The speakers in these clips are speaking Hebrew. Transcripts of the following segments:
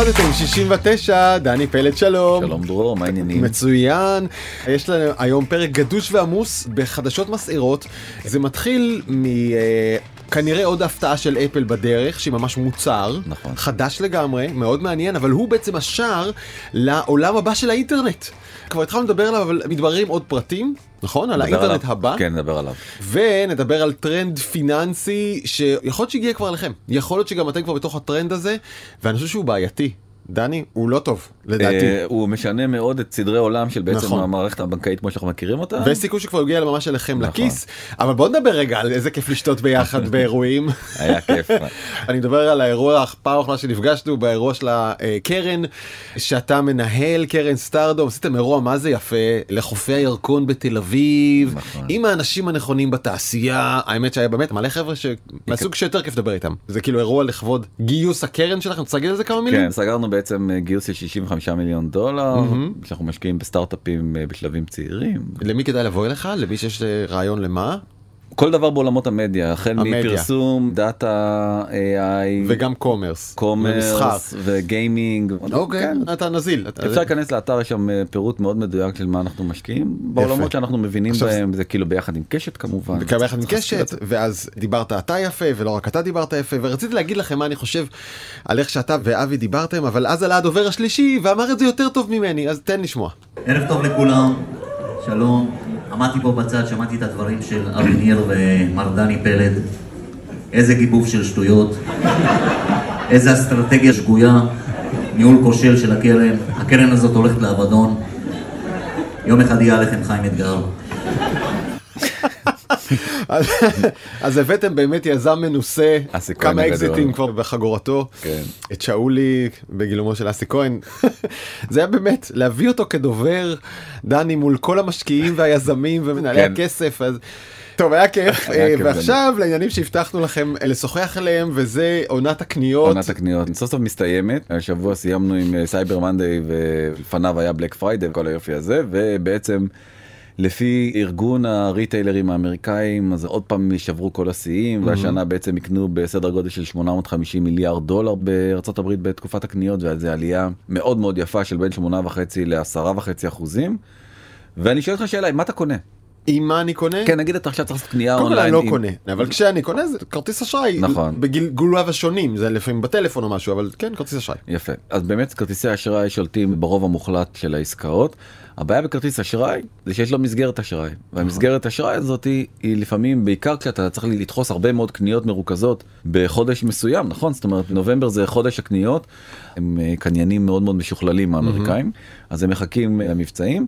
עבדתם 69 דני פלד שלום. שלום דרור מה העניינים? מצוין. יש לנו היום פרק גדוש ועמוס בחדשות מסעירות. זה מתחיל מ... אה, כנראה עוד הפתעה של אפל בדרך שהיא ממש מוצר. נכון. חדש לגמרי מאוד מעניין אבל הוא בעצם השער לעולם הבא של האינטרנט. כבר התחלנו לדבר עליו אבל מתבררים עוד פרטים נכון על האינטרנט עליו. הבא כן נדבר עליו ונדבר על טרנד פיננסי שיכול להיות שהגיע כבר לכם יכול להיות שגם אתם כבר בתוך הטרנד הזה ואני חושב שהוא בעייתי. דני הוא לא טוב לדעתי. אה, הוא משנה מאוד את סדרי עולם של בעצם נכון. המערכת הבנקאית כמו שאנחנו מכירים אותה ויש סיכוי שכבר הגיע ממש אליכם נכון. לכיס אבל בוא נדבר רגע על איזה כיף לשתות ביחד באירועים. היה כיף אני מדבר על האירוע פעם אחרונה שנפגשנו באירוע של הקרן שאתה מנהל קרן סטארדום עשיתם אירוע מה זה יפה לחופי הירקון בתל אביב נכון. עם האנשים הנכונים בתעשייה האמת שהיה באמת מלא חבר'ה ש... מהסוג שיותר כיף לדבר איתם זה כאילו אירוע לכבוד גיוס הקרן שלכם להגיד על זה כמה מילים? כן סגרנו בעצם אה, גיוס של 65 מיליון דולר מהמם. שאנחנו משקיעים בסטארט-אפים אה, בשלבים צעירים. למי כדאי לבוא אליך? למי שיש אה, רעיון למה כל דבר בעולמות המדיה החל המדיה. מפרסום data AI וגם commerce commerce ו gaming אוקיי כן. אתה נזיל אתה- אפשר להיכנס לאתר יש שם אה, פירוט מאוד מדויק של מה אנחנו משקיעים בעולמות שאנחנו מבינים עכשיו- בהם זה כאילו ביחד עם קשת כמובן. וכמה יחד עם קשת. ואז דיברת אתה יפה ולא רק אתה דיברת יפה ורציתי להגיד לכם מה אני חושב על איך שאתה ואבי דיברתם אבל אז עלה הדובר השלישי ואמר את זה יותר טוב ממני אז תן לשמוע. ערב טוב לכולם, שלום. עמדתי פה בצד, שמעתי את הדברים של אבי ניר ומר דני פלד. איזה גיבוב של שטויות, איזה אסטרטגיה שגויה, ניהול כושל של הקרן. הקרן הזאת הולכת לאבדון. יום אחד יהיה עליכם חיים אתגר. אז- אז הבאתם באמת יזם מנוסה כמה. אקזיטים כבר בחגורתו כן. את שאולי בגילומו של אסי כהן זה היה באמת להביא אותו כדובר דני מול כל המשקיעים והיזמים ומנהלי כן. הכסף אז. טוב היה כיף ועכשיו לעניינים שהבטחנו לכם אה, לשוחח עליהם וזה עונת הקניות. עונת הקניות סוף סוף מסתיימת השבוע סיימנו עם Cyber Monday ולפניו היה Black Friday וכל היופי הזה ובעצם. לפי ארגון הריטיילרים האמריקאים אז עוד פעם ישברו כל השיאים והשנה בעצם יקנו בסדר גודל של 850 מיליארד דולר בארצות הברית בתקופת הקניות ועל זה עלייה מאוד מאוד יפה של בין 8.5 ל-10.5 אחוזים. ואני שואל אותך שאלה מה אתה קונה עם מה אני קונה? כן נגיד אתה עכשיו צריך לעשות קנייה קודם כל אונליין אני לא קונה אבל כשאני קונה זה כרטיס אשראי נכון. בגלגוליו השונים זה לפעמים בטלפון או משהו אבל כן כרטיס אשראי. יפה אז באמת כרטיסי אשראי שולטים ברוב המוחלט של העסקאות. הבעיה בכרטיס אשראי זה שיש לו מסגרת אשראי והמסגרת אשראי הזאת היא, לפעמים בעיקר כשאתה צריך לדחוס הרבה מאוד קניות מרוכזות בחודש מסוים נכון זאת אומרת נובמבר זה חודש הקניות הם אה, קניינים מאוד מאוד משוכללים האמריקאים אז הם מחכים אה, למבצעים.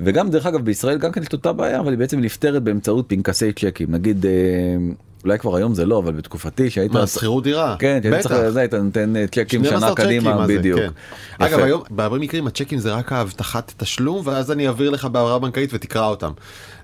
וגם דרך אגב בישראל גם כן יש אותה בעיה אבל היא בעצם נפתרת באמצעות פנקסי צ'קים נגיד אה, אולי כבר היום זה לא אבל בתקופתי שהיית מה שכירות דירה? כן, בטח. צריך, זה, היית נותן אה, צ'קים 12 שנה קדימה, בדיוק. כן. אגב היום בהרבה מקרים הצ'קים זה רק ההבטחת תשלום ואז אני אעביר לך בהעברה בנקאית ותקרא אותם.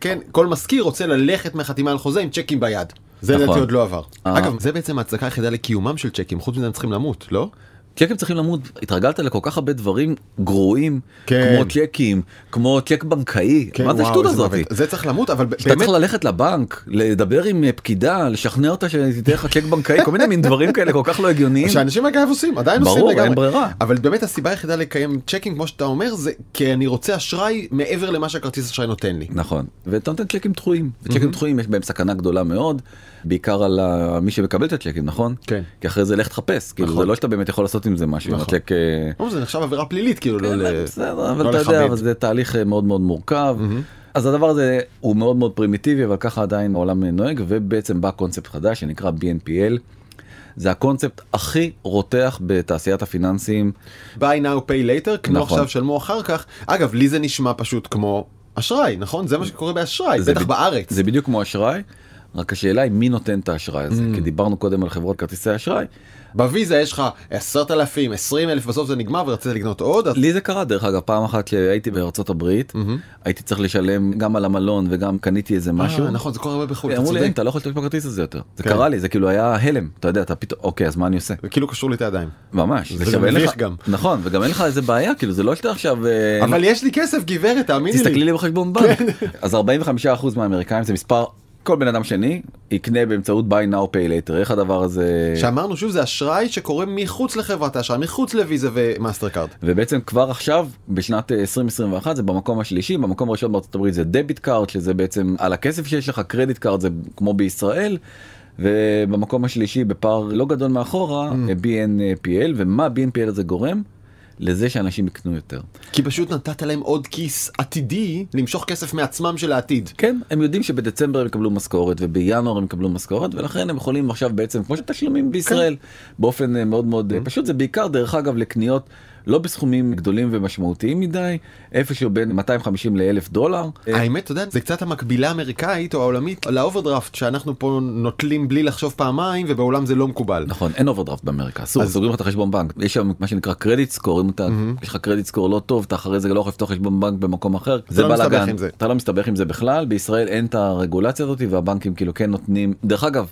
כן כל משכיר רוצה ללכת מהחתימה על חוזה עם צ'קים ביד. זה נכון. לדעתי עוד לא עבר. אה. אגב זה בעצם ההצדקה היחידה לקיומם של צ'קים חוץ מזה הם צריכים למות לא? צ'קים צריכים למות, התרגלת לכל כך הרבה דברים גרועים, כן. כמו צ'קים, כמו צ'ק בנקאי, מה זה השטות הזאת? מוות. זה צריך למות אבל שאתה באמת צריך ללכת לבנק, לדבר עם אה, פקידה, לשכנע אותה שתיתן לך צ'ק בנקאי, כל מיני מין דברים כאלה כל כך לא הגיוניים. שאנשים אגב עושים עדיין ברור, עושים אין לגמרי. ברירה. אבל באמת הסיבה היחידה לקיים צ'קים כמו שאתה אומר זה כי אני רוצה אשראי מעבר למה שהכרטיס אשראי נותן לי. נכון, ואתה נותן צ'קים דחויים, וצ'קים דחויים יש בהם סכנה גדולה מאוד, בעיקר על מי שמקבל את הצ'קים, נכון? כן. כי אחרי זה לך תחפש, כאילו נכון. זה לא שאתה באמת יכול לעשות עם זה משהו, נכון. הצ'ק... אה, אמרו, זה נחשב עבירה פלילית כאילו לא כן, ל- בסדר, אבל לא אתה יודע, לכבד. זה תהליך אה, מאוד מאוד מורכב. אז הדבר הזה הוא מאוד מאוד פרימיטיבי, אבל ככה עדיין העולם נוהג, ובעצם בא קונספט חדש שנקרא BNPL. זה הקונספט הכי רותח בתעשיית הפיננסים. buy now pay later כמו נכון. עכשיו שלמו אחר כך אגב לי זה נשמע פשוט כמו אשראי נכון זה מה שקורה באשראי בטח ב- בארץ זה בדיוק כמו אשראי, רק השאלה היא מי נותן את האשראי הזה, כי דיברנו קודם על חברות כרטיסי אשראי. בוויזה יש לך עשרת אלפים עשרים אלף בסוף זה נגמר ורצית לקנות עוד אז לי זה קרה דרך אגב פעם אחת שהייתי בארצות הברית, הייתי צריך לשלם גם על המלון וגם קניתי איזה משהו. אה, נכון זה קורה הרבה בחו"ל אתה אמרו לי צודק. "אין, אתה לא יכול להשתמש בכרטיס הזה יותר. זה כן. קרה לי זה כאילו היה הלם אתה יודע אתה פתאום אוקיי אז מה אני עושה. זה כאילו קשור לי את הידיים ממש. זה אין מביך גם. נכון וגם אין לך איזה בעיה כאילו זה לא שאתה עכשיו אה, אבל יש לי כסף גברת תאמיני תסתכלי לי לי בחשבון בנק. אז 45% מהאמריקאים זה מספר כל בן אדם שני יקנה באמצעות buy now pay later איך הדבר הזה שאמרנו שוב זה אשראי שקורה מחוץ לחברת האשראי מחוץ לוויזה ומאסטר קארד. ובעצם כבר עכשיו בשנת אה, 2021 זה במקום השלישי במקום הראשון בארצות הברית זה debit card שזה בעצם על הכסף שיש לך credit card זה כמו בישראל. ובמקום השלישי בפער לא גדול מאחורה Mm. BNPL ומה BNPL הזה גורם לזה שאנשים יקנו יותר. כי פשוט נתת להם עוד כיס עתידי למשוך כסף מעצמם של העתיד. כן הם יודעים שבדצמבר הם יקבלו משכורת ובינואר הם יקבלו משכורת ולכן הם יכולים עכשיו בעצם כמו שתשלומים בישראל באופן אה, מאוד מאוד אה, פשוט זה בעיקר דרך אגב לקניות לא בסכומים גדולים ומשמעותיים מדי איפשהו בין 250 לאלף דולר. האמת, אתה יודע, זה קצת המקבילה האמריקאית או העולמית לאוברדרפט שאנחנו פה נוטלים בלי לחשוב פעמיים ובעולם זה לא מקובל. נכון אין אוברדרפט באמריקה אסור סוגרים לך את החשבון בנק יש שם מה שנקרא קרדיט סקור אם אתה יש לך קרדיט סקור לא טוב אתה אחרי זה לא יכול לפתוח חשבון בנק במקום אחר זה לא בלאגן. אתה לא מסתבך עם זה בכלל בישראל אין את הרגולציה הזאת והבנקים כאילו כן נותנים דרך אגב.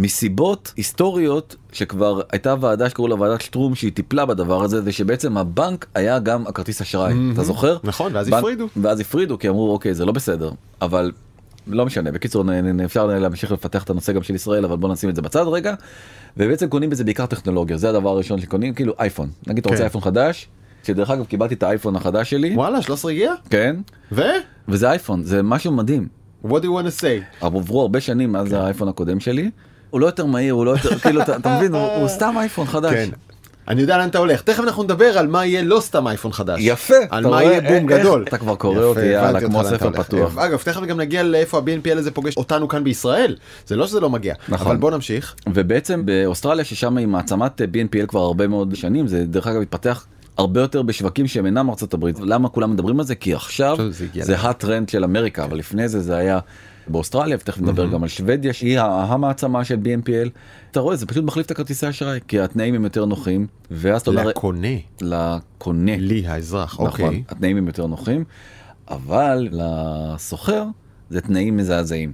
מסיבות היסטוריות שכבר הייתה ועדה שקראו לה ועדת שטרום שהיא טיפלה בדבר הזה זה שבעצם הבנק היה גם הכרטיס אשראי אתה זוכר נכון, ואז בנק- הפרידו. ואז הפרידו כי אמרו אוקיי זה לא בסדר אבל לא משנה בקיצור אפשר להמשיך לפתח את הנושא גם של ישראל אבל בוא נשים את זה בצד רגע. ובעצם קונים בזה בעיקר טכנולוגיה זה הדבר הראשון שקונים כאילו אייפון נגיד אתה רוצה כן. אייפון חדש שדרך אגב קיבלתי את האייפון החדש שלי וואלה, 13 הגיע? כן ו? וזה אייפון זה משהו מדהים What do you want to say? עברו הרבה שנים מאז האייפון הקודם שלי. הוא לא יותר מהיר הוא לא יותר כאילו אתה אתה מבין הוא הוא סתם אייפון חדש. כן. אני יודע לאן אתה הולך. תכף אנחנו נדבר על מה יהיה לא סתם אייפון חדש. יפה, על מה יהיה בום גדול. אתה כבר קורא אותי, יאללה, כמו ספר. פתוח. אגב, תכף גם נגיע לאיפה ה-BNPL הזה פוגש אותנו כאן בישראל. זה לא שזה לא מגיע. נכון. אבל בוא נמשיך. ובעצם באוסטרליה ששם היא מעצמת BNPL כבר הרבה מאוד שנים זה דרך אגב התפתח הרבה יותר בשווקים שהם אינם ארצות הברית למה כולם מדברים על זה כי עכשיו זה הטרנד של אמריקה אבל לפני זה זה היה באוסטרליה ותכף נדבר גם על שוודיה שהיא המעצמה של BNPL אתה רואה זה פשוט מחליף את הכרטיסי אשראי כי התנאים הם יותר נוחים ואז אתה אומר לקונה. לקונה לי האזרח. נכון אוקיי. התנאים הם יותר נוחים אבל לסוחר זה תנאים מזעזעים.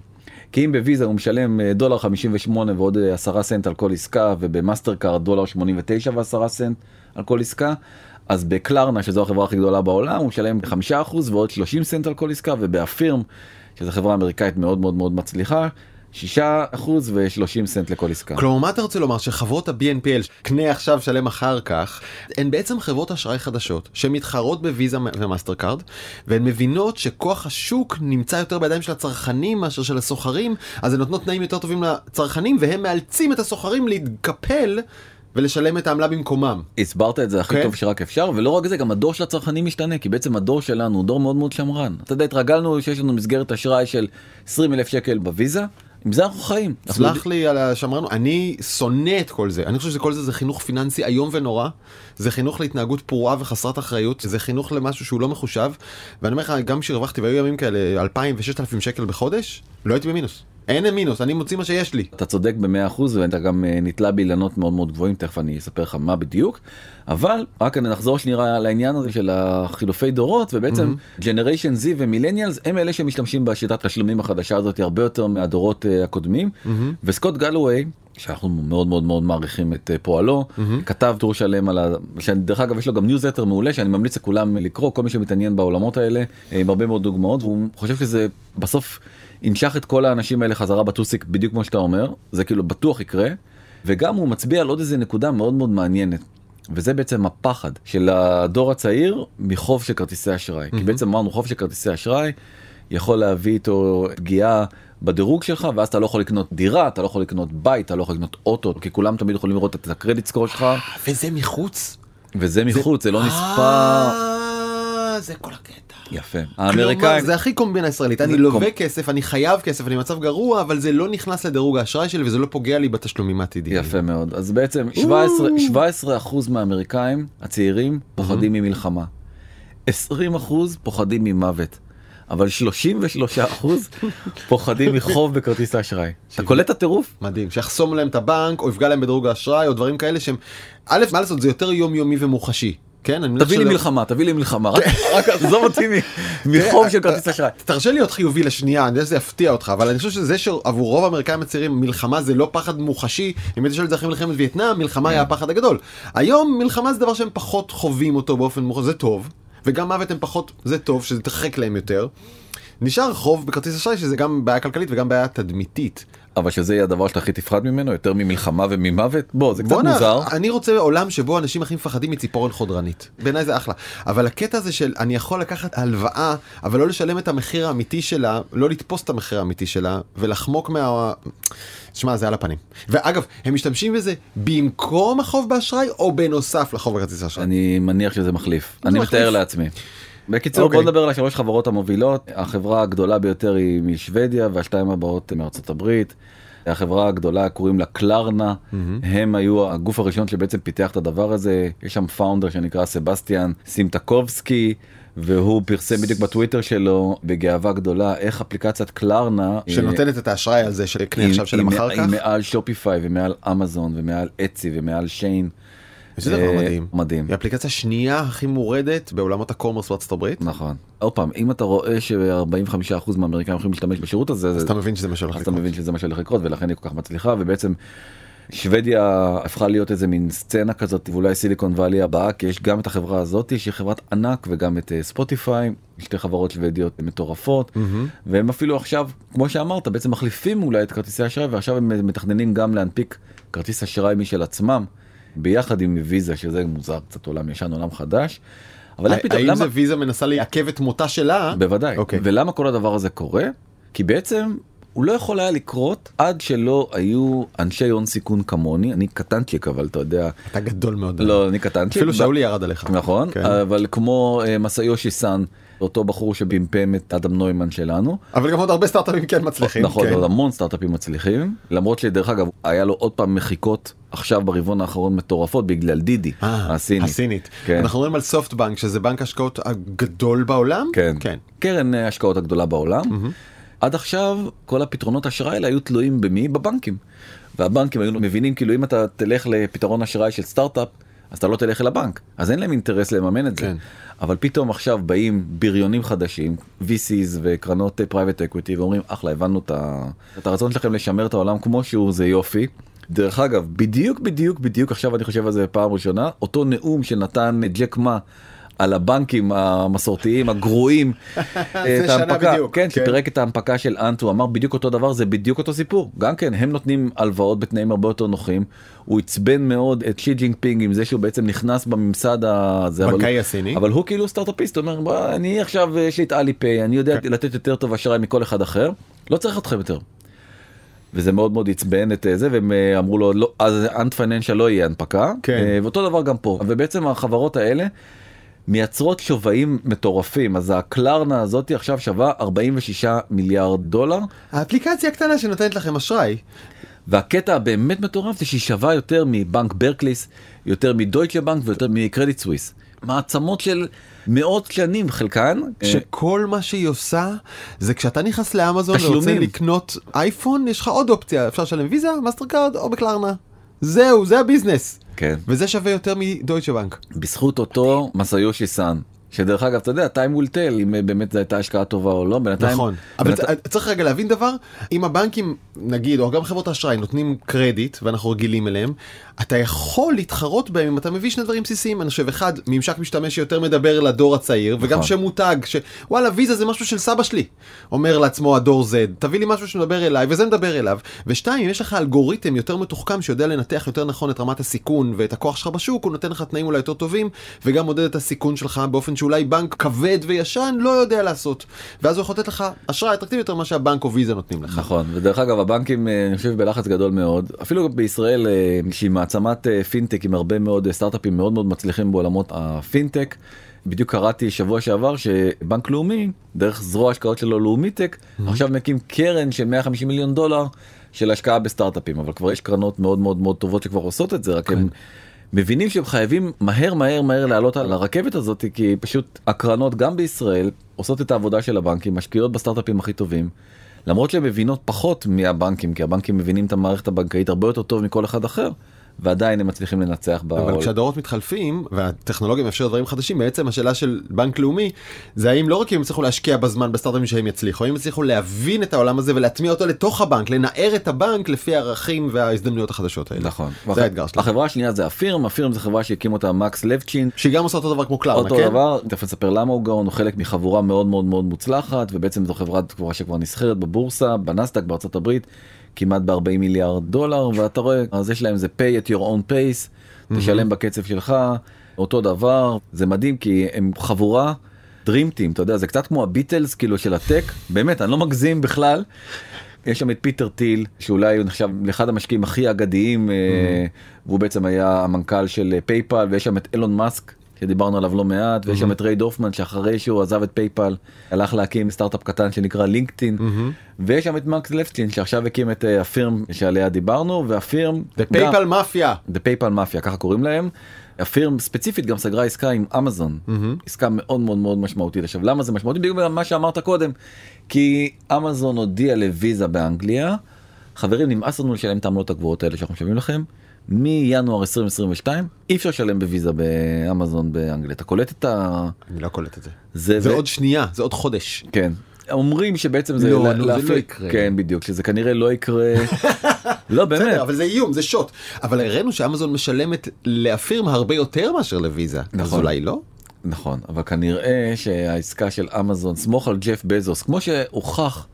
כי אם בוויזה הוא משלם אה, דולר 58 ועוד אה, 10 סנט על כל עסקה ובמאסטר קארד דולר 89 ו10 סנט על כל עסקה אז בקלרנה שזו החברה הכי גדולה בעולם הוא משלם 5% ועוד 30 סנט על כל עסקה ובאפירם שזו חברה אמריקאית מאוד מאוד מאוד מצליחה 6% ו-30 סנט לכל עסקה. כלומר מה אתה רוצה לומר שחברות ה-BNPL קנה עכשיו שלם אחר כך הן בעצם חברות אשראי חדשות שמתחרות בוויזה ומאסטר קארד והן מבינות שכוח השוק נמצא יותר בידיים של הצרכנים מאשר של הסוחרים אז הן נותנות תנאים יותר טובים לצרכנים והם מאלצים את הסוחרים להתקפל ולשלם את העמלה במקומם. הסברת את זה הכי כן. טוב שרק אפשר ולא רק זה גם הדור של הצרכנים משתנה כי בעצם הדור שלנו הוא דור מאוד מאוד שמרן אתה יודע התרגלנו שיש לנו מסגרת אשראי של 20 אלף שקל בוויזה עם זה אנחנו חיים. אנחנו סלח לי על השמרנות, אני שונא את כל זה. אני חושב שכל זה זה חינוך פיננסי איום ונורא. זה חינוך להתנהגות פרועה וחסרת אחריות. זה חינוך למשהו שהוא לא מחושב. ואני אומר לך, גם כשהרווחתי והיו ימים כאלה 2,000 ו-6,000 שקל בחודש, לא הייתי במינוס. אין מינוס, אני מוציא מה שיש לי. אתה צודק במאה אחוז ואתה גם אה, נתלה באילנות מאוד מאוד גבוהים תכף אני אספר לך מה בדיוק אבל רק נחזור שנייה לעניין הזה של החילופי דורות ובעצם ג'נריישן Z ומילניאלס הם אלה שמשתמשים בשיטת תשלומים החדשה הזאת הרבה יותר מהדורות אה, הקודמים וסקוט גלווי. שאנחנו מאוד מאוד מאוד מעריכים את אה, פועלו כתב טור שלם על ה... שדרך אגב יש לו גם ניוזלטר מעולה שאני ממליץ לכולם לקרוא כל מי שמתעניין בעולמות האלה עם הרבה מאוד דוגמאות והוא חושב שזה בסוף ינשך את כל האנשים האלה חזרה בטוסיק בדיוק כמו שאתה אומר זה כאילו בטוח יקרה וגם הוא מצביע על עוד איזה נקודה מאוד מאוד מעניינת. וזה בעצם הפחד של הדור הצעיר מחוב של כרטיסי אשראי כי בעצם אמרנו חוב של כרטיסי אשראי יכול להביא איתו פגיעה בדירוג שלך ואז אתה לא יכול לקנות דירה אתה לא יכול לקנות בית אתה לא יכול לקנות אוטו כי כולם תמיד יכולים לראות את הקרדיט סקור שלך וזה מחוץ. וזה מחוץ זה לא נספר אה, זה כל הקטע. יפה כלומר, האמריקאים זה הכי קומבינה ישראלית, אני לווה כסף, אני חייב כסף, אני במצב גרוע, אבל זה לא נכנס לדירוג האשראי שלי וזה לא פוגע לי בתשלומים העתידיים. יפה מאוד אז בעצם 17 17 אחוז מהאמריקאים הצעירים פוחדים ממלחמה 20 אחוז פוחדים ממוות. אבל 33 אחוז פוחדים מחוב בכרטיס האשראי. אתה קולט את הטירוף? מדהים, שיחסום להם את הבנק או יפגע להם בדירוג האשראי או דברים כאלה שהם, א', מה לעשות, זה יותר יומיומי ומוחשי. כן, אני מניח תביא לי מלחמה תביא לי מלחמה רק- עזוב אותי מחוב של כרטיס אשראי. תרשה לי להיות חיובי לשנייה, אני יודע שזה יפתיע אותך, אבל אני חושב שזה שעבור רוב האמריקאים הצעירים מלחמה זה לא פחד מוחשי, אם הייתי שואל את זה אחרי מלחמת וייטנאם, מלחמה היה הפחד הגדול. היום מלחמה זה דבר שהם פחות חווים אותו באופן מוחשי, זה טוב. וגם מוות הם פחות, זה טוב שזה יתרחק להם יותר. נשאר חוב בכרטיס אשראי שזה גם בעיה כלכלית וגם בעיה תדמיתית. אבל שזה יהיה הדבר שאתה הכי תפחד ממנו יותר ממלחמה וממוות בוא זה קצת בואנה, מוזר. אני רוצה עולם שבו אנשים הכי מפחדים מציפורן חודרנית. בעיניי זה אחלה. אבל הקטע הזה של אני יכול לקחת הלוואה, אבל לא לשלם את המחיר האמיתי שלה, לא לתפוס את המחיר האמיתי שלה, ולחמוק מה... שמע, זה על הפנים. ואגב, הם משתמשים בזה במקום החוב באשראי, או בנוסף לחוב בכרטיס האשראי. אני מניח שזה מחליף אני. מתאר לעצמי. בקיצור אוקיי. בוא נדבר על השלוש חברות המובילות החברה הגדולה ביותר היא משוודיה והשתיים הבאות מארצות הברית. החברה הגדולה קוראים לה קלרנה הם היו הגוף הראשון שבעצם פיתח את הדבר הזה יש שם פאונדר שנקרא סבסטיאן סימטקובסקי והוא פרסם בדיוק בטוויטר שלו בגאווה גדולה איך אפליקציית קלרנה שנותנת את האשראי הזה של קנה היא- עכשיו היא אחר כך. היא מעל שופיפיי ומעל אמזון ומעל אצי ומעל שיין. זה דבר אה, מדהים. מדהים. היא האפליקציה השנייה הכי מורדת בעולמות ה commerce בארצות הברית. נכון. עוד פעם, אם אתה רואה ש-45% מהאמריקאים יכולים להשתמש בשירות הזה, אז אתה מבין שזה מה שהולך אז לקרות. אתה מבין שזה מה שהולך לקרות ולכן היא כל כך מצליחה ובעצם שוודיה הפכה להיות איזה מין סצנה כזאת ואולי סיליקון וואלי הבאה כי יש גם את החברה הזאת שהיא חברת ענק וגם את אה, ספוטיפיי שתי חברות שוודיות מטורפות והם אפילו עכשיו כמו שאמרת בעצם מחליפים אולי את כרטיסי האשראי ועכשיו הם מתכננים גם להנפיק כרטיס אשראי משל עצמם ביחד עם ויזה שזה מוזר קצת עולם ישן עולם חדש. אבל איך פתאום למה זה ויזה מנסה לעכב את מותה שלה? בוודאי. אוקיי. ולמה כל הדבר הזה קורה? כי בעצם הוא לא יכול היה לקרות עד שלא היו אנשי הון סיכון כמוני, אני קטנצ'יק אבל אתה יודע, אתה גדול מאוד. לא אני קטנצ'יק. אפילו שאולי ירד עליך. נכון, כן. אבל כמו אה, מסאיושי סאן, אותו בחור שבימפם את אדם נוימן שלנו. אבל גם עוד הרבה סטארט-אפים כן מצליחים. נכון, כן. עוד המון סטארט-אפים מצליחים, למרות שדרך אגב היה לו עוד פעם מחיקות עכשיו ברבעון האחרון מטורפות בגלל דידי אה, הסינית. הסינית. כן. אנחנו מדברים על סופטבנק שזה בנק השקעות הגדול בעולם. כן. כן. קרן אה, ההשקעות הגדולה בעולם. עד עכשיו כל הפתרונות אשראי האלה היו תלויים במי? בבנקים. והבנקים היו מבינים כאילו אם אתה תלך לפתרון אשראי של סטארט-אפ אז אתה לא תלך אל הבנק אז אין להם אינטרס לממן את זה. כן. אבל פתאום עכשיו באים בריונים חדשים VCs וקרנות private equity ואומרים אחלה הבנו. את הרצון שלכם לשמר את העולם כמו שהוא זה יופי. דרך אגב בדיוק בדיוק בדיוק עכשיו אני חושב על זה פעם ראשונה אותו נאום שנתן ג'ק מא. על הבנקים המסורתיים הגרועים, את ההנפקה, בדיוק, כן, כן. שפירק את ההנפקה של אנט, הוא אמר בדיוק אותו דבר, זה בדיוק אותו סיפור, גם כן, הם נותנים הלוואות בתנאים הרבה יותר נוחים, הוא עצבן מאוד את שי ג'ינפינג עם זה שהוא בעצם נכנס בממסד הזה, אבל- הסיני. אבל הוא כאילו סטארט-אפיסט, הוא אומר, "בוא, אני עכשיו, יש לי את אליפיי, אני יודע כן. לתת יותר טוב אשראי מכל אחד אחר, לא צריך אתכם יותר. וזה מאוד מאוד עצבן את אה, זה והם אה, אמרו לו לא אז אנט פייננשל לא יהיה הנפקה. כן. אה, ואותו דבר גם פה. ובעצם החברות האלה מייצרות שוויים מטורפים. אז הקלרנה הזאתי עכשיו שווה 46 מיליארד דולר. האפליקציה הקטנה שנותנת לכם אשראי. והקטע הבאמת מטורף זה שהיא שווה יותר מבנק ברקליס יותר מדויטשה בנק ויותר מקרדיט סוויס. מעצמות של מאות שנים חלקן. אה, שכל מה שהיא עושה זה כשאתה נכנס לאמזון ורוצה. לקנות אייפון יש לך עוד אופציה אפשר לשלם ויזה מאסטר קארד או בקלרנה. זהו זה הביזנס. כן. וזה שווה יותר מדויטשה בנק. בזכות אותו מסאיושי סאן שדרך אגב אתה יודע time will tell אם אה, באמת זו הייתה השקעה טובה או לא בינתיים. נכון. אבל בינתיים- צ- צריך רגע להבין דבר אם הבנקים נגיד או גם חברות האשראי נותנים קרדיט ואנחנו רגילים אליהם אתה יכול להתחרות בהם אם אתה מביא שני דברים בסיסיים. אני חושב אחד ממשק משתמש שיותר מדבר לדור הצעיר וגם נכון. שמותג שוואלה ויזה זה משהו של סבא שלי. אומר לעצמו הדור Z תביא לי משהו שמדבר אליי וזה מדבר אליו. ושתיים אם יש לך אלגוריתם יותר מתוחכם שיודע לנתח יותר נכון את רמת הסיכון ואת הכוח שלך בשוק הוא נותן לך תנאים אולי יותר טובים וגם מודד את הסיכון שלך באופן שאולי בנק כבד וישן לא יודע לעשות. ואז הוא יכול לתת לך אשראי אטרקטיבי יותר ממה שהבנק או ויזה נותנים לך. נכון. ודרך אגב הבנקים אה, אני חושב בלחץ גדול מאוד. אפילו בישראל אה, מעצמת אה, פינטק עם הרבה מאוד אה, סטארט-אפים מאוד מאוד מצליחים בעולמות הפינטק. בדיוק קראתי שבוע שעבר שבנק לאומי דרך זרוע השקעות שלו לאומי טק עכשיו מקים קרן של 150 מיליון דולר של השקעה בסטארט-אפים אבל כבר יש קרנות מאוד מאוד מאוד טובות שכבר עושות את זה רק הם מבינים שהם חייבים מהר מהר מהר לעלות על הרכבת הזאת כי פשוט הקרנות גם בישראל עושות את העבודה של הבנקים משקיעות בסטארט-אפים הכי טובים. למרות שהן מבינות פחות מהבנקים כי הבנקים מבינים את המערכת הבנקאית הרבה יותר טוב מכל אחד אחר ועדיין הם מצליחים לנצח אבל בעול. כשהדורות מתחלפים והטכנולוגיה מאפשרת דברים חדשים בעצם השאלה של בנק לאומי זה האם לא רק אם הם יצליחו להשקיע בזמן בסטארט-אפים שהם יצליחו האם יצליחו להבין את העולם הזה ולהטמיע אותו לתוך הבנק לנער את הבנק לפי הערכים וההזדמנויות החדשות האלה. נכון. זה האתגר שלנו. החברה השנייה זה הפירם, הפירם זה חברה שהקים אותה מקס לבצ'ין. שהיא גם עושה אותו דבר כמו קלאונה, אותו כן? דבר, תכף נספר למה הוא גאון, הוא חלק מחבורה מאוד מאוד מאוד מוצלחת, ובעצם זו קבורה שכבר נסחרת בבורסה, בנסדק בארצות הברית, כמעט ב-40 מיליארד דולר, ואתה רואה, אז יש להם זה pay at your own pace, תשלם בקצב שלך, אותו דבר, זה מדהים כי הם חבורה. Dream Team, אתה יודע, זה קצת כמו הביטלס כאילו של הטק, באמת, אני לא מגזים בכלל. יש שם את פיטר תיל, שאולי הוא נחשב לאחד המשקיעים הכי אגדיים, אה, והוא בעצם היה המנכ"ל של אה, פייפל, ויש שם את אילון מאסק, שדיברנו עליו לא מעט, ויש שם את ריד הופמן, שאחרי שהוא עזב את פייפל, הלך להקים סטארט-אפ קטן שנקרא לינקדאין, ויש שם את מקס לפטין, שעכשיו הקים את אה, הפירם שעליה דיברנו, והפירם... The PayPal מאפיה. The PayPal מאפיה ככה קוראים להם. הפירם ספציפית גם סגרה עסקה עם אמזון. עסקה מאוד מאוד מאוד משמעותית. עכשיו למה זה משמעותי? בגלל מה שאמרת קודם. כי אמזון הודיע לוויזה באנגליה. חברים נמאס לנו לשלם את העמלות הגבוהות האלה שאנחנו משלמים לכם מינואר 2022 אי אפשר לשלם בוויזה באמזון באנגליה אתה קולט את ה... אני לא קולט את זה. זה, זה ו- עוד שנייה זה עוד חודש. כן. אומרים שבעצם זה, לא, לה- נו, זה לא יקרה. כן בדיוק שזה כנראה לא יקרה לא באמת בסדר, אבל זה איום זה שוט אבל הראינו שאמזון משלמת לאפירמה הרבה יותר מאשר לוויזה. אז נכון. אולי לא? נכון, אבל כנראה שהעסקה של אמזון, סמוך על ג'ף בזוס, כמו שהוכח,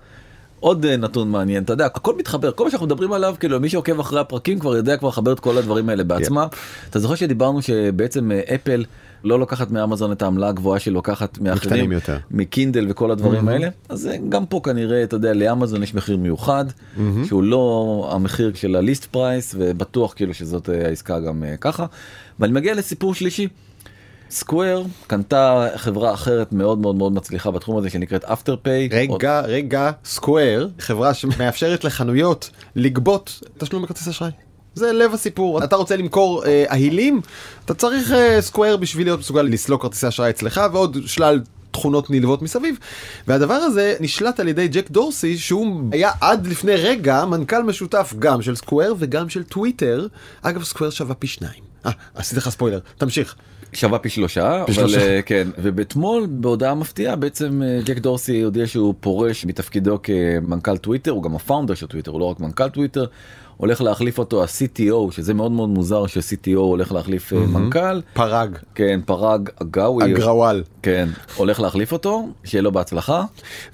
עוד אה, נתון מעניין, אתה יודע, הכל מתחבר, כל מה שאנחנו מדברים עליו, כאילו מי שעוקב אחרי הפרקים כבר יודע כבר לחבר את כל הדברים האלה בעצמה. אתה זוכר שדיברנו שבעצם אה, אפל לא לוקחת מאמזון את העמלה הגבוהה שהיא לוקחת מאחרים, יותר. מקינדל וכל הדברים האלה, אז אה, גם פה כנראה, אתה יודע, לאמזון יש מחיר מיוחד, שהוא לא המחיר של ה list price, ובטוח כאילו שזאת העסקה גם ככה. ואני מגיע לסיפור שלישי. סקוור קנתה חברה אחרת מאוד מאוד מאוד מצליחה בתחום הזה שנקראת אפטר פיי. רגע רגע סקוור חברה שמאפשרת לחנויות לגבות תשלום בכרטיס אשראי. זה לב הסיפור אתה רוצה למכור אה, אהילים אתה צריך אה, סקוואר בשביל להיות מסוגל לסלוק כרטיסי אשראי אצלך ועוד שלל תכונות נלוות מסביב והדבר הזה נשלט על ידי ג'ק דורסי שהוא היה עד לפני רגע מנכ"ל משותף גם של סקוואר וגם של טוויטר אגב סקוואר שווה פי שניים. אה, עשיתי לך ספוילר תמשיך. שווה פי שלושה, פי אבל שלושה. אה, כן, ובאתמול בהודעה מפתיעה בעצם אה, ג'ק דורסי הודיע שהוא פורש מתפקידו כמנכ"ל טוויטר, הוא גם ה founder של טוויטר, הוא לא רק מנכ"ל טוויטר, הולך להחליף אותו ה-CTO, שזה מאוד מאוד מוזר ש-CTO הולך להחליף mm-hmm. מנכ"ל. פרג. כן, פרג אגאווי. אגרוואל. כן, הולך להחליף אותו, שיהיה לו בהצלחה.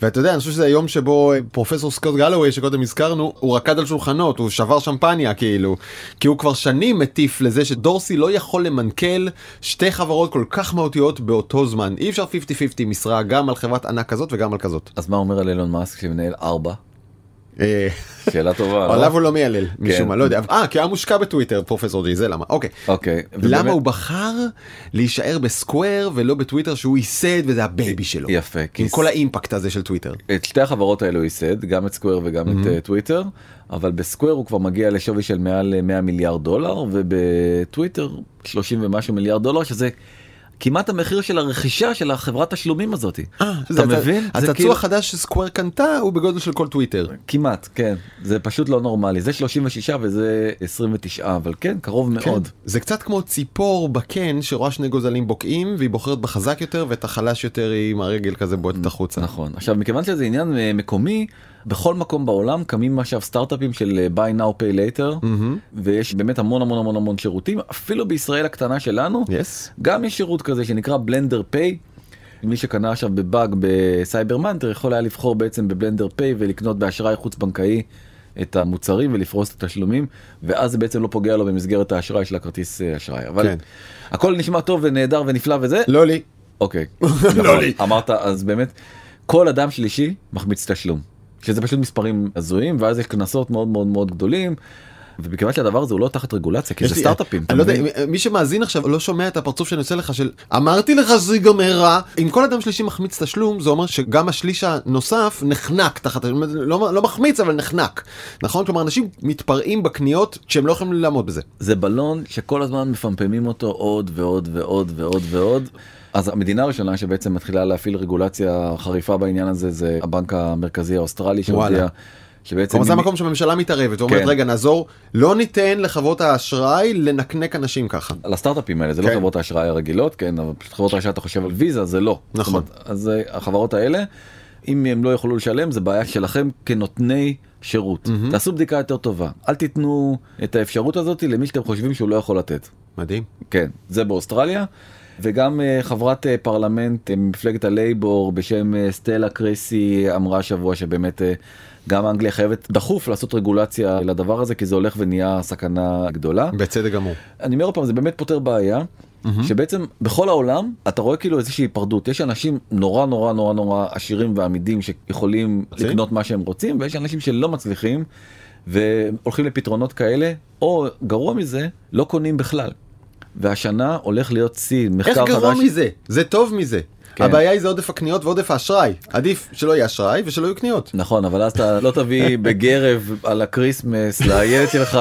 ואתה יודע, אני חושב שזה היום שבו אה, פרופסור סקוט גלווי, שקודם הזכרנו, הוא רקד על שולחנות, הוא שבר שמפניה כאילו, כי הוא כבר שנים מטיף לזה שדורסי לא יכול למנכ"ל שתי חברות כל כך מהותיות באותו זמן. אי אפשר 50-50 משרה גם על חברת ענק כזאת וגם על כזאת. אז מה אומר על אילון מאסק שמנהל ארבע? שאלה טובה. לא? עליו הוא לא מיילל, משום מה, כן. לא יודע. אה, כי היה מושקע בטוויטר, פרופסור ג'י, זה למה. אוקיי. אוקיי. למה הוא בחר להישאר ב Square ולא בטוויטר שהוא ייסד וזה ה baby שלו. יפה, עם כל האימפקט הזה של טוויטר. את שתי החברות האלו הוא ייסד, גם את Square וגם את אה, טוויטר, אבל ב Square הוא כבר מגיע לשווי של מעל אה, 100 מיליארד דולר, ובטוויטר 30 ומשהו מיליארד דולר, שזה כמעט המחיר של הרכישה של החברת תשלומים הזאתי. אה, זה אתה הצ- מבין? זה הצעצוע כאילו- החדש ש Square קנתה הוא בגודל של כל טוויטר. כמעט, כן. זה פשוט לא נורמלי. זה 36 וזה 29, אבל כן, קרוב מאוד. כן. זה קצת כמו ציפור בקן שרואה שני גוזלים בוקעים והיא בוחרת בחזק יותר ואת החלש יותר היא עם הרגל כזה בועטת החוצה. נכון. עכשיו, מכיוון שזה עניין אה, מקומי, בכל מקום בעולם קמים עכשיו סטארט-אפים של אה, buy now pay later, ויש באמת המון המון המון המון שירותים, אפילו בישראל הקטנה שלנו, יס. גם יש שירות כזה שנקרא Blender Pay. מי שקנה עכשיו בבאג ב Cyber Monday יכול היה לבחור בעצם ב Blender Pay ולקנות באשראי חוץ בנקאי את המוצרים ולפרוס את התשלומים ואז זה בעצם לא פוגע לו במסגרת האשראי של הכרטיס אה, אשראי אבל כן. הכל נשמע טוב ונהדר ונפלא וזה לא לי. אוקיי לא נכון, לי. אמרת אז באמת כל אדם שלישי מחמיץ תשלום שזה פשוט מספרים הזויים ואז יש קנסות מאוד מאוד מאוד גדולים. ומכיוון שהדבר הזה הוא לא תחת רגולציה כי זה לי- סטארט-אפים. אני לא יודע? מי שמאזין עכשיו לא שומע את הפרצוף שאני עושה לך של אמרתי לך שזה ייגמר רע. אם כל אדם שלישי מחמיץ תשלום זה אומר שגם השליש הנוסף נחנק תחת לא לא מחמיץ אבל נחנק נכון כלומר אנשים מתפרעים בקניות כשהם לא יכולים לעמוד בזה. זה בלון שכל הזמן מפמפמים אותו עוד ועוד ועוד ועוד ועוד. אז המדינה הראשונה שבעצם מתחילה להפעיל רגולציה חריפה בעניין הזה זה הבנק המרכזי האוסטרלי שהודיע. שבעצם כלומר זה המקום שהממשלה מתערבת ואומרת כן. רגע נעזור לא ניתן לחברות האשראי לנקנק אנשים ככה. על הסטארט-אפים האלה זה לא כן. חברות האשראי הרגילות כן אבל חברות האשראי אתה חושב על ויזה זה לא נכון. אומרת, אז אה, החברות האלה אם הם לא יוכלו לשלם זה בעיה שלכם כנותני שירות תעשו בדיקה יותר טובה אל תיתנו את האפשרות הזאת למי שאתם חושבים שהוא לא יכול לתת מדהים. כן זה באוסטרליה. וגם אה, חברת אה, פרלמנט אה, ממפלגת הלייבור בשם סטלה קרייסי אמרה השבוע שבאמת גם אנגליה חייבת דחוף לעשות רגולציה לדבר הזה כי זה הולך ונהיה סכנה גדולה. בצדק גמור. אני אומר עוד פעם זה באמת פותר בעיה שבעצם בכל העולם אתה רואה כאילו איזושהי היפרדות יש אנשים נורא נורא נורא נורא עשירים ועמידים שיכולים מצחיק. לקנות מה שהם רוצים ויש אנשים שלא מצליחים והולכים לפתרונות כאלה או גרוע מזה לא קונים בכלל. והשנה הולך להיות שיא מחקר איך חדש. גרוע מזה? זה טוב מזה. כן. הבעיה היא זה עודף הקניות ועודף האשראי. עדיף שלא יהיה אשראי ושלא יהיו קניות. נכון אבל אז אתה לא תביא בגרב על הקריסמס לילד שלך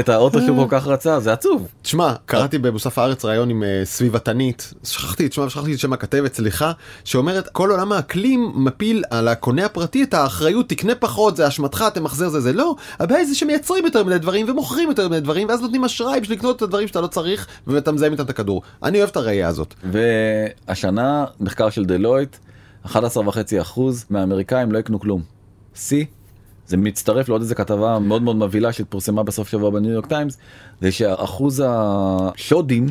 את האוטו שהוא כל כך רצה זה עצוב. תשמע, קראתי במוסף הארץ ראיון עם אה, סביבתנית, שכחתי את שמה ושכחתי את שם הכתבת, סליחה, שאומרת כל עולם האקלים מפיל על הקונה הפרטי את האחריות, תקנה פחות, זה אשמתך, תמחזר זה זה, לא, הבעיה זה שמייצרים יותר מדי דברים ומוכרים יותר מדי דברים, ואז נותנים אשראי בשביל לקנות את הדברים שאתה לא צריך, ואתה מזהם איתם את הכדור. אני אוהב את הראייה הזאת. והשנה מחקר של דלויט 11.5% מהאמריקאים לא יקנו כלום. שיא. זה מצטרף לעוד איזה כתבה מאוד מאוד מבהילה שפורסמה בסוף שבוע בניו יורק טיימס זה שאחוז השודים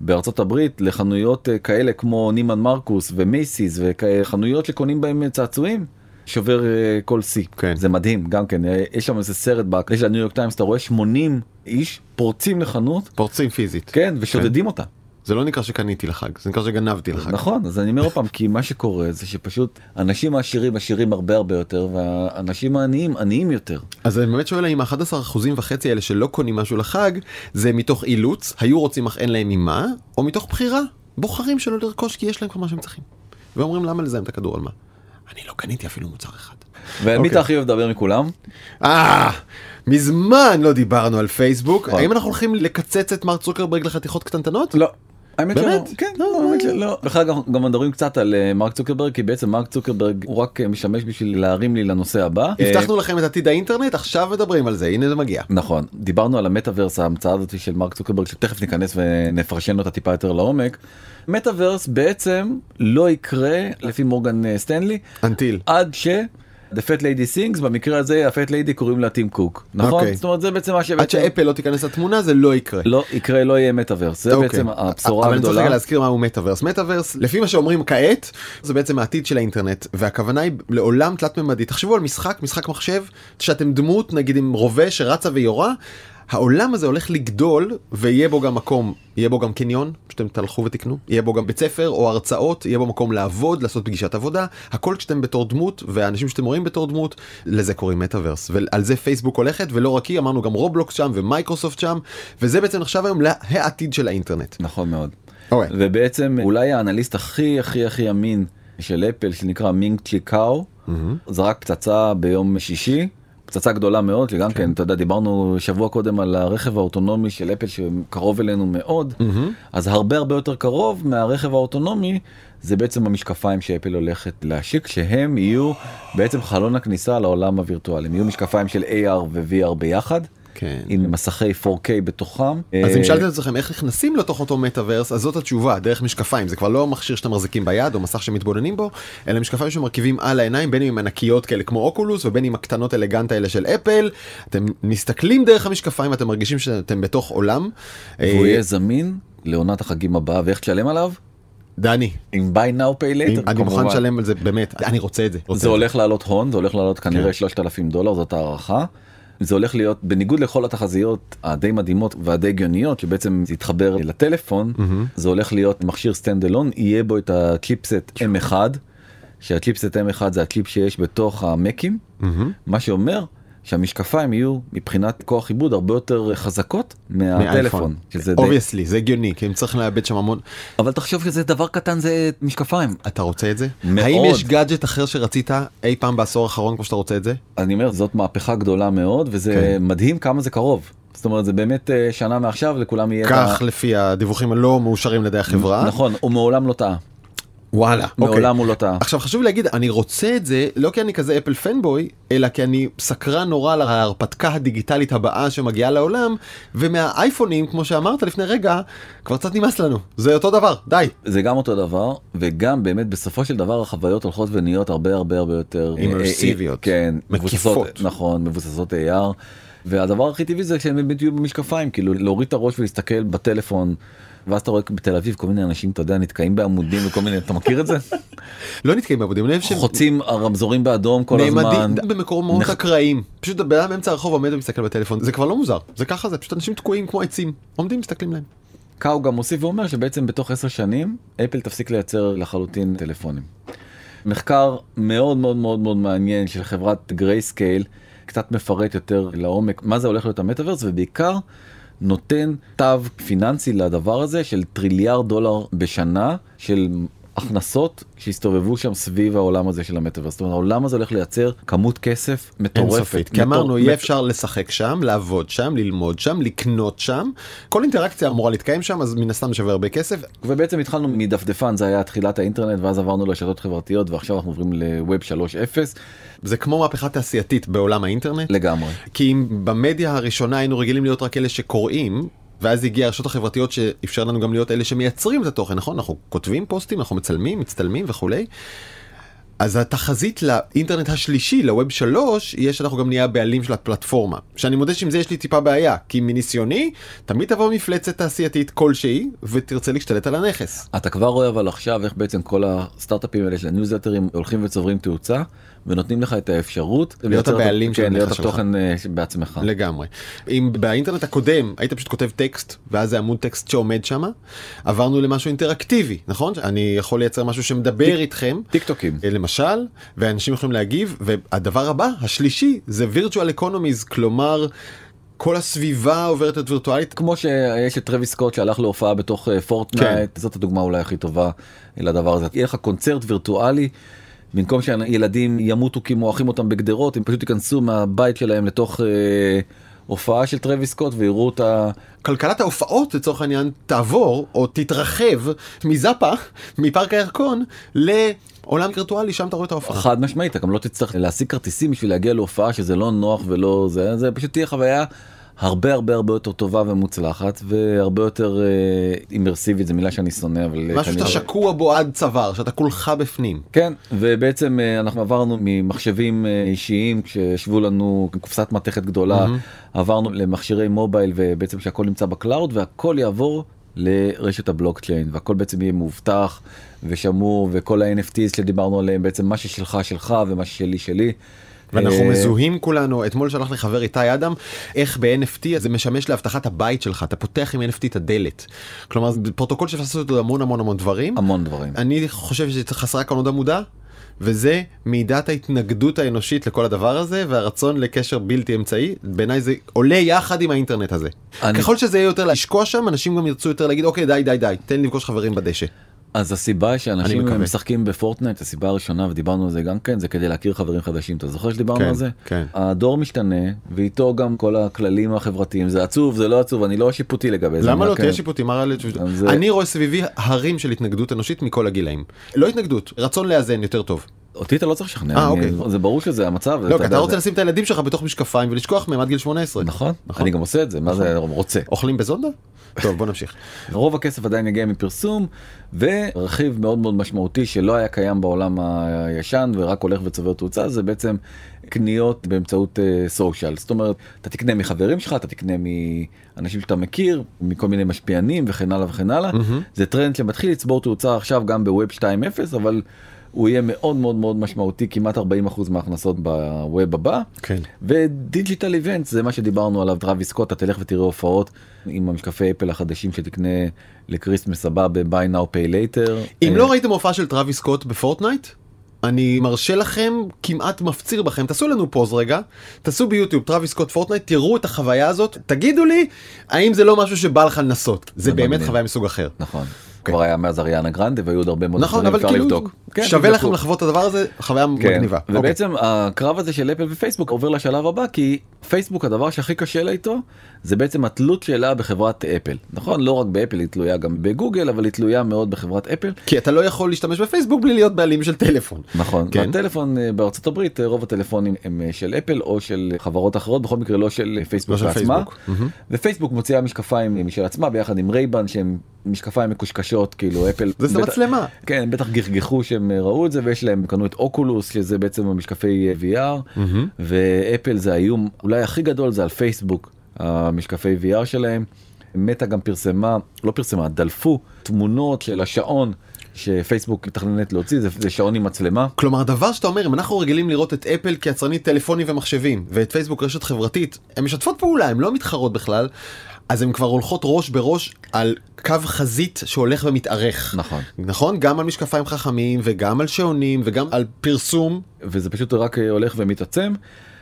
בארצות הברית לחנויות אה, כאלה כמו נימן מרקוס ומייסיס וחנויות שקונים בהם צעצועים שובר אה, כל שיא כן. זה מדהים גם כן אה, יש שם איזה סרט בהקלטה של הניו יורק טיימס אתה רואה 80 איש פורצים לחנות פורצים פיזית. כן ושודדים אותה. זה לא נקרא שקניתי לחג, זה נקרא שגנבתי לחג. נכון אז אני אומר עוד פעם כי מה שקורה זה שפשוט אנשים העשירים עשירים הרבה הרבה יותר והאנשים העניים עניים יותר. אז אני באמת שואל האם ה-11 אחוזים וחצי האלה שלא קונים משהו לחג, זה מתוך אילוץ, היו רוצים אך אין להם ממה, או מתוך בחירה, בוחרים שלא לרכוש כי יש להם כבר מה שהם צריכים. ואומרים למה לזהם את הכדור על מה? אני לא קניתי אפילו מוצר אחד. ומי אוקיי. אתה הכי אוהב לדבר מכולם? אה, מזמן לא דיברנו על פייסבוק, נכון. האם אנחנו הולכים לקצץ את מר צוקרברג לחתיכות קטנטנות? לא. האמת באמת? שלא, כן, לא, לא. האמת שלא. בכלל גם- גם מדברים קצת על אה, מרק צוקרברג כי בעצם מרק צוקרברג הוא רק אה, משמש בשביל להרים לי לנושא הבא. הבטחנו לכם את עתיד האינטרנט, עכשיו מדברים על זה, הנה זה מגיע. נכון דיברנו על המטאוורס ההמצאה הזאת של מרק צוקרברג שתכף ניכנס ונפרשן אותה טיפה יותר לעומק. מטאוורס בעצם לא יקרה לפי מורגן אה, סטנלי. עד ש... The Fat Lady Sings במקרה הזה ה Fat Lady קוראים לה טים קוק נכון אוקיי. זאת אומרת זה בעצם מה עד שבעצם שאפל לא תיכנס לתמונה זה לא יקרה. לא יקרה לא יהיה מטאוורס זה אוקיי. בעצם הבשורה אבל אני צריך הגדולה. להזכיר מהו מטאוורס. מטאוורס, לפי מה שאומרים כעת, זה בעצם העתיד של האינטרנט, והכוונה היא לעולם תלת ממדי. תחשבו על משחק, משחק מחשב, שאתם דמות, נגיד עם רובה שרצה ויורה, העולם הזה הולך לגדול, ויהיה בו גם מקום, יהיה בו גם קניון, שאתם תלכו ותקנו, יהיה בו גם בית ספר או הרצאות, יהיה בו מקום לעבוד, לעשות פגישת עבודה, הכל כשאתם בתור דמות, והאנשים שאתם רואים בתור דמות, לזה קוראים מטאוורס, ועל זה פייסבוק הולכת, ולא רק היא, אמרנו גם רובלוקס שם ומייקרוסופט שם, וזה בעצם נחשב היום להעתיד של האינטרנט. נכון מאוד. אוקיי. ובעצם אולי האנליסט הכי הכי הכי אמין של אפל שנקרא מינג צ'י קואו זרק פצצה ביום שישי. פצצה גדולה מאוד שגם כן. אתה יודע דיברנו שבוע קודם על הרכב האוטונומי של אפל שקרוב אלינו מאוד אז הרבה הרבה יותר קרוב מהרכב האוטונומי זה בעצם המשקפיים שאפל הולכת להשיק שהם יהיו בעצם חלון הכניסה לעולם הווירטואלי. הם יהיו משקפיים של AR ו-VR ביחד כן. עם מסכי 4K בתוכם. אז אם אה, שאלתם את עצמכם איך נכנסים לתוך אותו מטאוורס אז זאת התשובה דרך משקפיים זה כבר לא מכשיר שאתם מחזיקים ביד או מסך שמתבוננים בו אלא משקפיים שמרכיבים על העיניים בין אם ענקיות כאלה כמו אוקולוס ובין אם הקטנות אלגנט האלה של אפל אתם מסתכלים דרך המשקפיים ואתם מרגישים שאתם בתוך עולם. והוא אה, יהיה זמין לעונת החגים הבאה ואיך תשלם עליו? דני עם now pay אם- later אני מוכן. לשלם על זה באמת אני רוצה את זה. רוצה זה את הולך לעלות הון זה הולך לעלות כן. כנראה 3,000 דולר זאת הערכה. זה הולך להיות בניגוד לכל התחזיות הדי מדהימות והדי הגיוניות שבעצם זה יתחבר לטלפון זה הולך להיות מכשיר stand alone יהיה בו את ה chipset M1 שה chipset M1 זה הצ'יפ שיש בתוך המקים. מה שאומר שהמשקפיים יהיו מבחינת כוח עיבוד הרבה יותר חזקות מהטלפון. שזה די- obviously זה הגיוני כי הם צריכים לעבד שם המון אבל תחשוב שזה דבר קטן זה משקפיים. אתה רוצה את זה? מאוד. האם יש גאדג'ט אחר שרצית אי פעם בעשור האחרון כמו שאתה רוצה את זה? אני אומר זאת מהפכה גדולה מאוד וזה כן. מדהים כמה זה קרוב. זאת אומרת זה באמת אה, שנה מעכשיו לכולם יהיה את ה- כך לפי הדיווחים הלא מאושרים לידי החברה. נכון הוא מעולם לא טעה. וואלה. אוקיי. מעולם הוא לא טעה. עכשיו חשוב להגיד אני רוצה את זה לא כי אני כזה Apple fanboy אלא כי אני סקרן נורא על ההרפתקה הדיגיטלית הבאה שמגיעה לעולם ומהאייפונים כמו שאמרת לפני רגע כבר קצת נמאס לנו זה אותו דבר די זה גם אותו דבר וגם באמת בסופו של דבר החוויות הולכות ונהיות הרבה הרבה הרבה יותר אה, אימרסיביות, כן מקיפות. מבוססות- נכון מבוססות AR. והדבר הכי טבעי זה שהם באמת יהיו במשקפיים כאילו להוריד את הראש ולהסתכל בטלפון. ואז אתה רואה בתל אביב כל מיני אנשים אתה יודע נתקעים בעמודים וכל מיני אתה מכיר את זה? לא נתקעים בעבודים אני שהם חוצים הרמזורים באדום כל הזמן. נעמדים במקומות אקראיים. פשוט הבן אדם באמצע הרחוב עומד ומסתכל בטלפון. זה כבר לא מוזר זה ככה זה פשוט אנשים תקועים כמו עצים. עומדים מסתכלים להם. קואו גם מוסיף ואומר שבעצם בתוך 10 שנים אפל תפסיק לייצר לחלוטין טלפונים. מחקר מאוד מאוד מאוד מאוד מעניין של חברת גרייסקייל קצת מפרט יותר לעומק מה זה הולך להיות המטאוורס ובעיקר נותן תו פיננסי לדבר הזה של טריליארד דולר בשנה של הכנסות שהסתובבו שם סביב העולם הזה של המטאוורס. זאת אומרת העולם הזה הולך לייצר כמות כסף מטורפת. אינסופית. כי אמרנו יהיה אפשר לשחק שם לעבוד שם ללמוד שם לקנות שם כל אינטראקציה אמורה להתקיים שם אז מן הסתם שווה הרבה כסף ובעצם התחלנו מדפדפן זה היה תחילת האינטרנט ואז עברנו לרשתות חברתיות ועכשיו אנחנו עוברים לווב 3.0 זה כמו מהפכה תעשייתית בעולם האינטרנט לגמרי. כי אם במדיה הראשונה היינו רגילים להיות רק אלה שקוראים. ואז הגיע הרשתות החברתיות שאפשר לנו גם להיות אלה שמייצרים את התוכן נכון אנחנו כותבים פוסטים אנחנו מצלמים מצטלמים וכולי. אז התחזית לאינטרנט השלישי לווב 3 יהיה שאנחנו גם נהיה הבעלים של הפלטפורמה שאני מודה שעם זה יש לי טיפה בעיה כי מניסיוני תמיד תבוא מפלצת תעשייתית כלשהי ותרצה להשתלט על הנכס. אתה כבר רואה אבל עכשיו איך בעצם כל הסטארט-אפים האלה של הניוזלטרים הולכים וצוברים תאוצה ונותנים לך את האפשרות את- הבעלים של כן, להיות. התוכן אה, בעצמך. לגמרי. אם באינטרנט הקודם היית פשוט כותב טקסט ואז זה עמוד טקסט שעומד שם עברנו למשהו אינטראקטיבי נכון אני יכול לייצר משהו שמדבר איתכם טיק טוקים. אה, למשל ואנשים יכולים להגיב והדבר הבא השלישי זה virtual economies כלומר כל הסביבה עוברת להיות וירטואלית כמו שיש את טרוויס סקוט שהלך להופעה בתוך אה, פורטנייט זאת הדוגמה אולי הכי טובה לדבר הזה יהיה לך קונצרט וירטואלי. במקום שילדים ימותו כי מורחים אותם בגדרות הם פשוט ייכנסו מהבית שלהם לתוך אה, הופעה של טרוויס סקוט ויראו אותה כלכלת ההופעות לצורך העניין תעבור או תתרחב מזאפה מפארק הירקון לעולם וירטואלי שם אתה רואה את ההופעה. חד משמעית אתה גם לא תצטרך להשיג כרטיסים בשביל להגיע להופעה שזה לא נוח ולא זה זה פשוט תהיה חוויה הרבה הרבה הרבה יותר טובה ומוצלחת והרבה יותר אה, immersive ית זו מילה שאני שונא אבל משהו שאתה שקוע בו עד צוואר שאתה כולך בפנים. כן ובעצם אה, אנחנו עברנו ממחשבים אה, אישיים כשישבו לנו קופסת מתכת גדולה עברנו למכשירי mobile ובעצם שהכל נמצא ב cloud והכל יעבור לרשת הבלוקצ'יין והכל בעצם יהיה מאובטח ושמור וכל ה-NFTs שדיברנו עליהם בעצם מה ששלך שלך ומה ששלי שלי. ואנחנו אה, מזוהים כולנו אתמול שלח לי חבר איתי אדם איך ב-NFT זה משמש לאבטחת הבית שלך אתה פותח עם NFT את הדלת. כלומר זה פרוטוקול שאפשר לעשות אותו המון המון המון דברים. המון דברים. אני חושב שזה חסרה כאן עוד עמודה. וזה מידת ההתנגדות האנושית לכל הדבר הזה והרצון לקשר בלתי אמצעי בעיניי זה עולה יחד עם האינטרנט הזה. אני- ככל שזה יהיה יותר לשקוע שם אנשים גם ירצו יותר להגיד אוקיי די די די תן לי לפגוש חברים בדשא. אז הסיבה שאנשים. משחקים בפורטנייט הסיבה הראשונה ודיברנו על זה גם כן זה כדי להכיר חברים חדשים אתה זוכר שדיברנו כן, על זה כן. הדור משתנה ואיתו גם כל הכללים החברתיים זה עצוב זה לא עצוב אני לא שיפוטי לגבי זה. למה לא רק- תהיה שיפוטי מה רע לי? זה- אני רואה סביבי הרים של התנגדות אנושית מכל הגילאים. לא התנגדות רצון לאזן יותר טוב. אותי אתה לא צריך לשכנע אה, אני- אוקיי. זה ברור שזה המצב לא כי אתה יודע, רוצה זה- לשים את הילדים שלך בתוך משקפיים ולשכוח מהם עד גיל 18. נכון נכון. אני גם עושה את זה מה זה רוצה אוכלים בזונדה? טוב בוא נמשיך. רוב הכסף עדיין יגיע מפרסום ורכיב מאוד מאוד משמעותי שלא היה קיים בעולם הישן ורק הולך וצובר תאוצה זה בעצם קניות באמצעות social זאת אומרת אתה תקנה מחברים שלך אתה תקנה מאנשים שאתה מכיר מכל מיני משפיענים וכן הלאה וכן הלאה זה טרנד שמתחיל לצבור תאוצה עכשיו גם ב web 2.0 אבל. הוא יהיה מאוד מאוד מאוד משמעותי כמעט 40% מההכנסות ב web הבא כן. ו digital event זה מה שדיברנו עליו טראוויס סקוט אתה תלך ותראה הופעות עם המשקפי אפל החדשים שתקנה ל Christmas הבא ב-buy now pay later. אם אה, לא ראיתם הופעה של טראביס סקוט בפורטנייט אני מרשה לכם כמעט מפציר בכם תעשו לנו pause רגע תעשו ביוטיוב טראביס סקוט פורטנייט תראו את החוויה הזאת תגידו לי האם זה לא משהו שבא לך לנסות זה באמת. חוויה מסוג אחר. נכון. כבר היה מאז אריאנה גרנדה והיו עוד הרבה מאוד נכון אבל כאילו. כן, שווה. לכם לחוות את הדבר הזה חוויה כן. מגניבה. אוקיי. ובעצם הקרב הזה של אפל ופייסבוק עובר לשלב הבא כי פייסבוק הדבר שהכי קשה לה איתו זה בעצם התלות שלה בחברת אפל נכון לא רק באפל היא תלויה גם בגוגל אבל היא תלויה מאוד בחברת אפל כי אתה לא יכול להשתמש בפייסבוק בלי להיות בעלים של טלפון. נכון כן. הטלפון אה, בארצות הברית אה, רוב הטלפונים הם אה, של אפל או של חברות אחרות בכל מקרה לא של פייסבוק לא של פייסבוק. מהמם. ופייסבוק מוציאה משקפיים משל עצמה ביחד עם רייבן שהם משקפיים מקושקשות כאילו אפל זה בטח- מצלמה. כן בטח גחגחו כשהם ראו את זה ויש להם קנו את אוקולוס שזה בעצם המשקפי VR ואפל זה האיום אולי הכי גדול זה על פייסבוק המשקפי VR שלהם. מטה גם פרסמה לא פרסמה דלפו תמונות של השעון שפייסבוק מתכננת להוציא זה, זה שעון עם מצלמה. כלומר דבר שאתה אומר אם אנחנו רגילים לראות את אפל כיצרנית טלפונים ומחשבים ואת פייסבוק רשת חברתית הן משתפות פעולה הן לא מתחרות בכלל אז הן כבר הולכות ראש בראש על קו חזית שהולך ומתארך. נכון. נכון? גם על משקפיים חכמים וגם על שעונים וגם על פרסום. וזה פשוט רק הולך ומתעצם.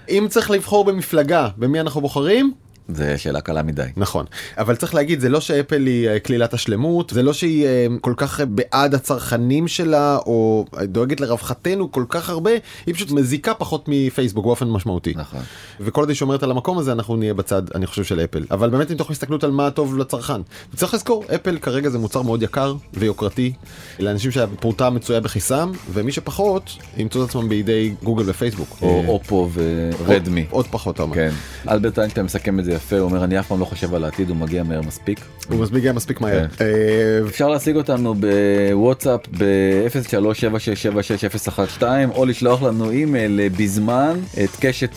אם צריך לבחור במפלגה במי אנחנו בוחרים זה שאלה קלה מדי. נכון אבל צריך להגיד זה לא שאפל היא אה, כלילת השלמות זה לא שהיא אה, כל כך אה, בעד הצרכנים שלה או דואגת לרווחתנו כל כך הרבה היא פשוט מזיקה פחות מפייסבוק באופן משמעותי נכון. וכל עוד היא שומרת על המקום הזה אנחנו נהיה בצד אני חושב של אפל אבל באמת מתוך הסתכלות על מה טוב לצרכן צריך לזכור אפל כרגע זה מוצר מאוד יקר ויוקרתי לאנשים שהפרוטה מצויה בכיסם ומי שפחות ימצאו את עצמם בידי גוגל ופייסבוק או אופו ורדמי. עוד, עוד פחות אתה אומר. כן. אלברט איינשטיין מסכם את זה יפה, הוא אומר אני אף פעם לא חושב על העתיד, הוא מגיע מהר מספיק. הוא גם מספיק מהר. כן. אה, אפשר להשיג אותנו בוואטסאפ ב-0376766012 או לשלוח לנו אימייל בזמן את קשת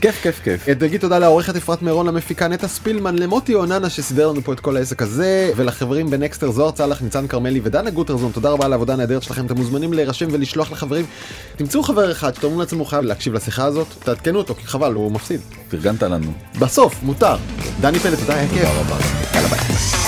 כיף כיף כיף. נגיד תודה לעורכת אפרת מירון למפיקה נטע ספילמן למוטי אוננה שסידר לנו פה את כל העסק הזה ולחברים בנקסטר זוהר צלח ניצן כרמלי ודנה גוטרזון תודה רבה על העבודה הנהדרת שלכם אתם מוזמנים להירשם ולשלוח לחברים תמצאו חבר אחד שאתם אומרים לעצמם הוא חייב להקשיב לשיחה הזאת תעדכנו אותו כי חבל הוא מפסיד פרגנת לנו. בסוף מותר דני פלד תודה היה כיף. תודה רבה. יאללה ביי.